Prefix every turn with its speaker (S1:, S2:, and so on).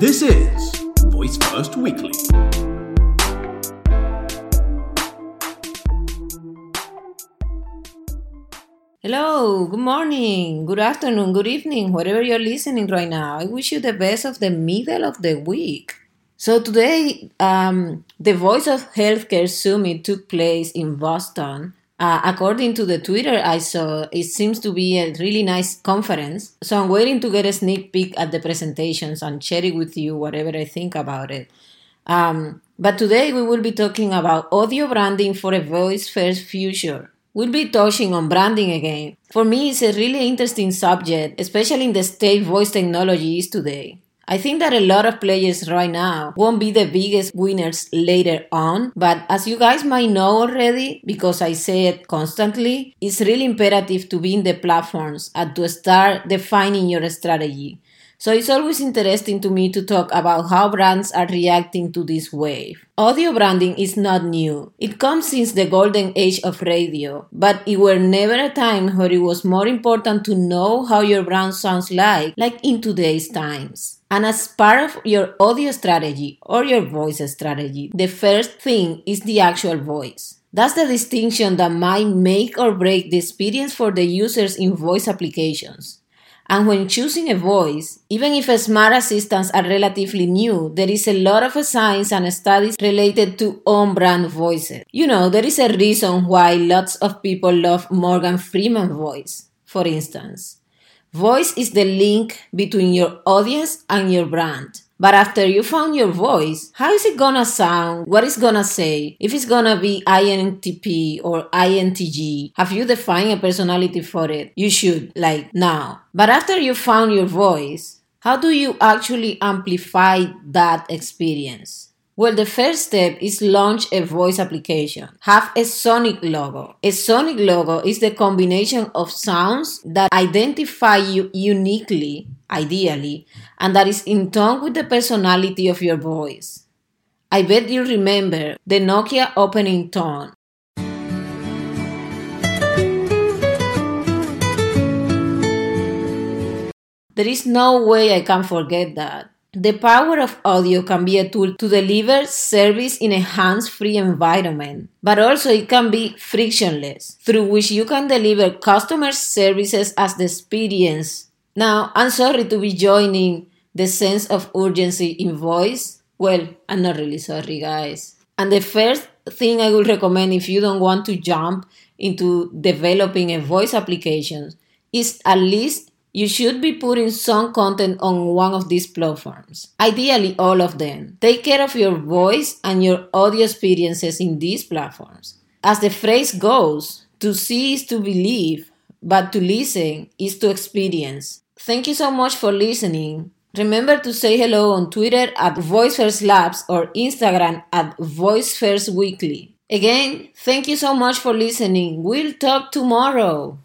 S1: This is Voice First Weekly.
S2: Hello, good morning, good afternoon, good evening, wherever you're listening right now. I wish you the best of the middle of the week. So, today, um, the Voice of Healthcare Summit took place in Boston. Uh, according to the Twitter I saw, it seems to be a really nice conference. So, I'm waiting to get a sneak peek at the presentations and share it with you, whatever I think about it. Um, but today, we will be talking about audio branding for a voice first future. We'll be touching on branding again. For me, it's a really interesting subject, especially in the state voice technology is today. I think that a lot of players right now won't be the biggest winners later on, but as you guys might know already, because I say it constantly, it's really imperative to be in the platforms and to start defining your strategy. So it's always interesting to me to talk about how brands are reacting to this wave. Audio branding is not new. It comes since the golden age of radio, but it were never a time where it was more important to know how your brand sounds like, like in today's times. And as part of your audio strategy or your voice strategy, the first thing is the actual voice. That's the distinction that might make or break the experience for the users in voice applications. And when choosing a voice, even if smart assistants are relatively new, there is a lot of science and studies related to on brand voices. You know, there is a reason why lots of people love Morgan Freeman voice, for instance. Voice is the link between your audience and your brand. But after you found your voice, how is it gonna sound? What is gonna say? If it's gonna be INTP or INTJ, have you defined a personality for it? You should, like now. But after you found your voice, how do you actually amplify that experience? Well, the first step is launch a voice application. Have a sonic logo. A sonic logo is the combination of sounds that identify you uniquely, ideally, and that is in tone with the personality of your voice. I bet you remember the Nokia opening tone. There is no way I can forget that. The power of audio can be a tool to deliver service in a hands free environment, but also it can be frictionless, through which you can deliver customer services as the experience. Now, I'm sorry to be joining the sense of urgency in voice. Well, I'm not really sorry, guys. And the first thing I would recommend if you don't want to jump into developing a voice application is at least you should be putting some content on one of these platforms, ideally all of them. Take care of your voice and your audio experiences in these platforms. As the phrase goes, to see is to believe, but to listen is to experience. Thank you so much for listening. Remember to say hello on Twitter at VoiceFirst Labs or Instagram at VoiceFirst Weekly. Again, thank you so much for listening. We'll talk tomorrow.